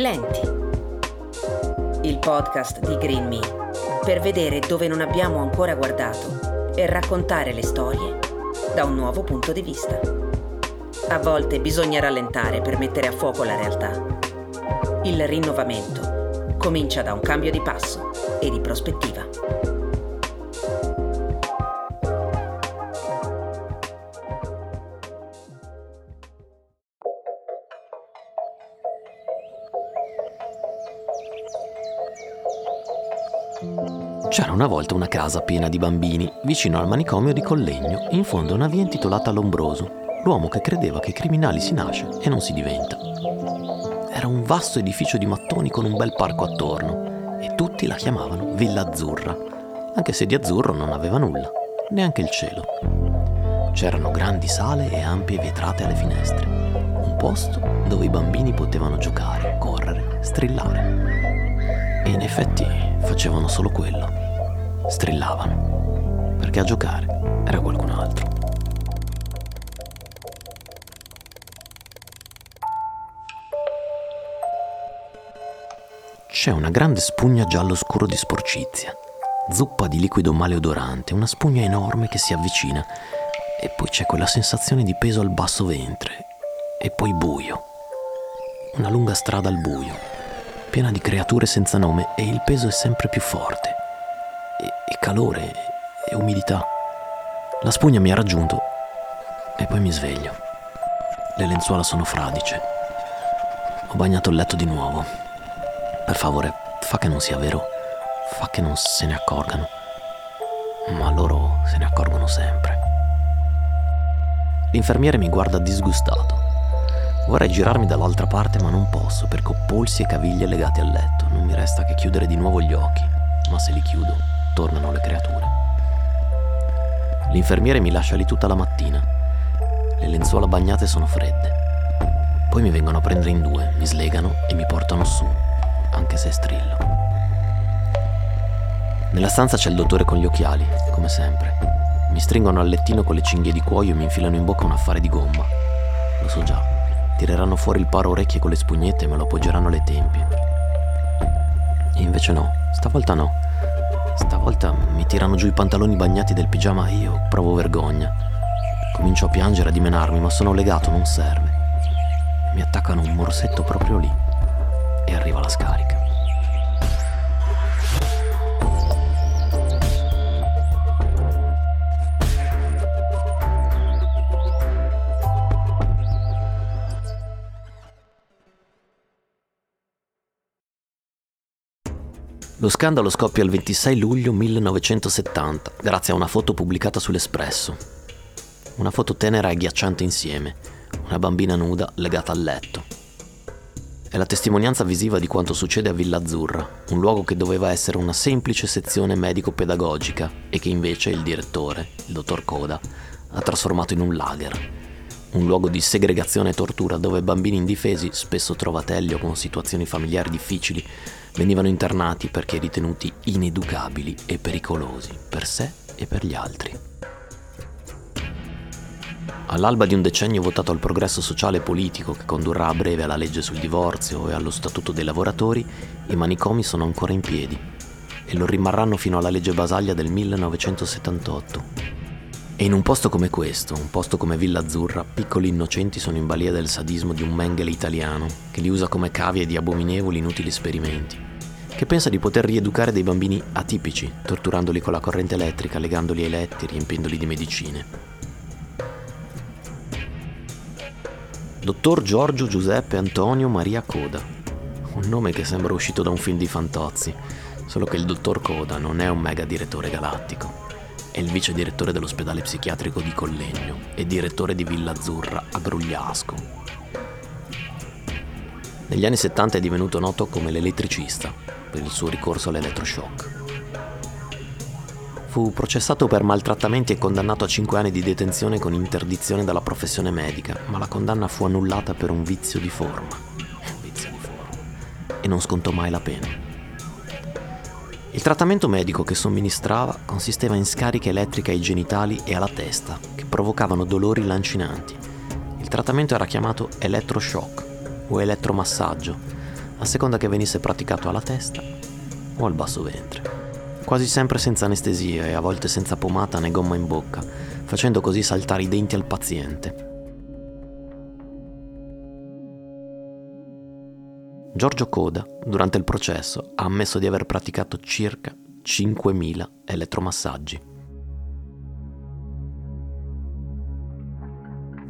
Lenti. Il podcast di Green Me per vedere dove non abbiamo ancora guardato e raccontare le storie da un nuovo punto di vista. A volte bisogna rallentare per mettere a fuoco la realtà. Il rinnovamento comincia da un cambio di passo e di prospettiva. C'era una volta una casa piena di bambini, vicino al manicomio di Collegno, in fondo a una via intitolata Lombroso, l'uomo che credeva che criminali si nasce e non si diventa. Era un vasto edificio di mattoni con un bel parco attorno e tutti la chiamavano Villa Azzurra, anche se di azzurro non aveva nulla, neanche il cielo. C'erano grandi sale e ampie vetrate alle finestre, un posto dove i bambini potevano giocare, correre, strillare. E in effetti facevano solo quello strillavano, perché a giocare era qualcun altro. C'è una grande spugna giallo scuro di sporcizia, zuppa di liquido maleodorante, una spugna enorme che si avvicina e poi c'è quella sensazione di peso al basso ventre e poi buio. Una lunga strada al buio, piena di creature senza nome e il peso è sempre più forte e calore e umidità. La spugna mi ha raggiunto e poi mi sveglio. Le lenzuola sono fradice. Ho bagnato il letto di nuovo. Per favore, fa che non sia vero. Fa che non se ne accorgano. Ma loro se ne accorgono sempre. L'infermiere mi guarda disgustato. Vorrei girarmi dall'altra parte ma non posso perché ho polsi e caviglie legati al letto. Non mi resta che chiudere di nuovo gli occhi. Ma se li chiudo, tornano le creature. L'infermiere mi lascia lì tutta la mattina. Le lenzuola bagnate sono fredde. Poi mi vengono a prendere in due, mi slegano e mi portano su, anche se strillo. Nella stanza c'è il dottore con gli occhiali, come sempre. Mi stringono al lettino con le cinghie di cuoio e mi infilano in bocca un affare di gomma. Lo so già, tireranno fuori il paro orecchie con le spugnette e me lo appoggeranno alle tempie. E invece no, stavolta no. Stavolta mi tirano giù i pantaloni bagnati del pigiama e io provo vergogna. Comincio a piangere, a dimenarmi, ma sono legato, non serve. Mi attaccano un morsetto proprio lì e arriva la scarica. Lo scandalo scoppia il 26 luglio 1970 grazie a una foto pubblicata sull'Espresso. Una foto tenera e agghiacciante insieme, una bambina nuda legata al letto. È la testimonianza visiva di quanto succede a Villa Azzurra, un luogo che doveva essere una semplice sezione medico-pedagogica e che invece il direttore, il dottor Coda, ha trasformato in un lager. Un luogo di segregazione e tortura dove bambini indifesi, spesso trovatelli o con situazioni familiari difficili, venivano internati perché ritenuti ineducabili e pericolosi per sé e per gli altri. All'alba di un decennio votato al progresso sociale e politico che condurrà a breve alla legge sul divorzio e allo statuto dei lavoratori, i manicomi sono ancora in piedi e lo rimarranno fino alla legge Basaglia del 1978. E in un posto come questo, un posto come Villa Azzurra, piccoli innocenti sono in balia del sadismo di un Mengele italiano, che li usa come cavie di abominevoli inutili esperimenti, che pensa di poter rieducare dei bambini atipici, torturandoli con la corrente elettrica, legandoli ai letti, riempiendoli di medicine. Dottor Giorgio Giuseppe Antonio Maria Coda. Un nome che sembra uscito da un film di Fantozzi, solo che il dottor Coda non è un mega direttore galattico è il vice direttore dell'ospedale psichiatrico di Collegno e direttore di Villa Azzurra a Grugliasco. Negli anni 70 è divenuto noto come l'elettricista per il suo ricorso all'elettroshock. Fu processato per maltrattamenti e condannato a 5 anni di detenzione con interdizione dalla professione medica, ma la condanna fu annullata per un vizio di forma. Vizio di forma. E non scontò mai la pena. Il trattamento medico che somministrava consisteva in scariche elettriche ai genitali e alla testa, che provocavano dolori lancinanti. Il trattamento era chiamato elettroshock o elettromassaggio, a seconda che venisse praticato alla testa o al basso ventre. Quasi sempre senza anestesia e a volte senza pomata né gomma in bocca, facendo così saltare i denti al paziente. Giorgio Coda, durante il processo, ha ammesso di aver praticato circa 5.000 elettromassaggi.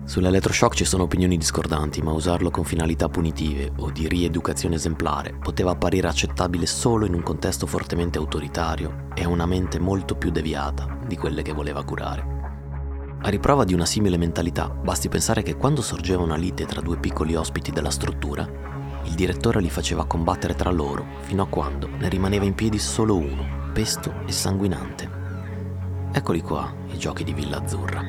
Sull'elettroshock ci sono opinioni discordanti, ma usarlo con finalità punitive o di rieducazione esemplare poteva apparire accettabile solo in un contesto fortemente autoritario e a una mente molto più deviata di quelle che voleva curare. A riprova di una simile mentalità, basti pensare che quando sorgeva una lite tra due piccoli ospiti della struttura, il direttore li faceva combattere tra loro fino a quando ne rimaneva in piedi solo uno, pesto e sanguinante. Eccoli qua, i giochi di Villa Azzurra.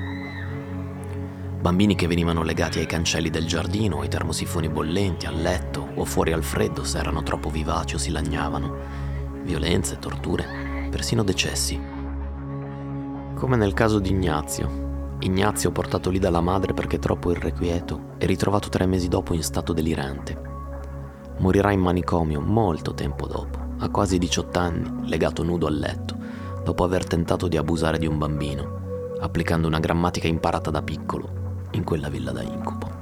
Bambini che venivano legati ai cancelli del giardino, ai termosifoni bollenti, al letto o fuori al freddo se erano troppo vivaci o si lagnavano. Violenze, torture, persino decessi. Come nel caso di Ignazio. Ignazio portato lì dalla madre perché troppo irrequieto e ritrovato tre mesi dopo in stato delirante. Morirà in manicomio molto tempo dopo, a quasi 18 anni, legato nudo al letto, dopo aver tentato di abusare di un bambino, applicando una grammatica imparata da piccolo in quella villa da incubo.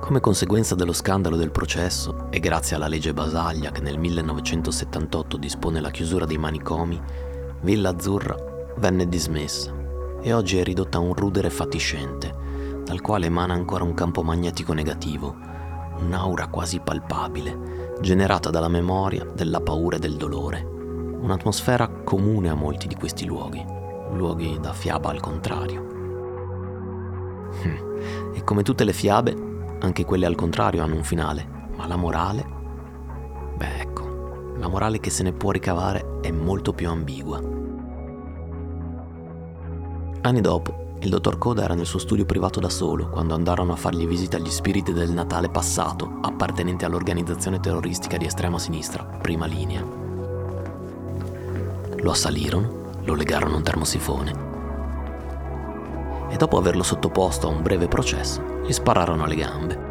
Come conseguenza dello scandalo del processo e grazie alla legge Basaglia che nel 1978 dispone la chiusura dei manicomi, Villa Azzurra venne dismessa e oggi è ridotta a un rudere fatiscente, dal quale emana ancora un campo magnetico negativo, un'aura quasi palpabile, generata dalla memoria, della paura e del dolore, un'atmosfera comune a molti di questi luoghi luoghi da fiaba al contrario. Hm. E come tutte le fiabe, anche quelle al contrario hanno un finale, ma la morale? Beh, ecco, la morale che se ne può ricavare è molto più ambigua. Anni dopo, il dottor Coda era nel suo studio privato da solo quando andarono a fargli visita gli spiriti del Natale passato, appartenenti all'organizzazione terroristica di estrema sinistra, prima linea. Lo assalirono lo legarono a un termosifone e dopo averlo sottoposto a un breve processo gli spararono alle gambe.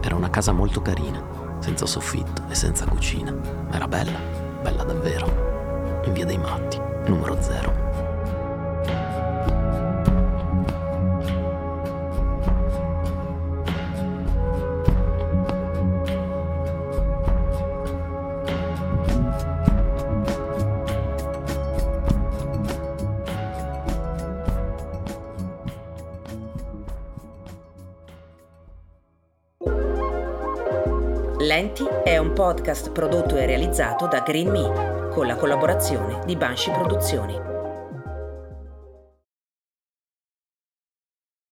Era una casa molto carina, senza soffitto e senza cucina. Era bella, bella davvero. In via dei Matti, numero zero. Lenti è un podcast prodotto e realizzato da Green Me con la collaborazione di Banshee Produzioni.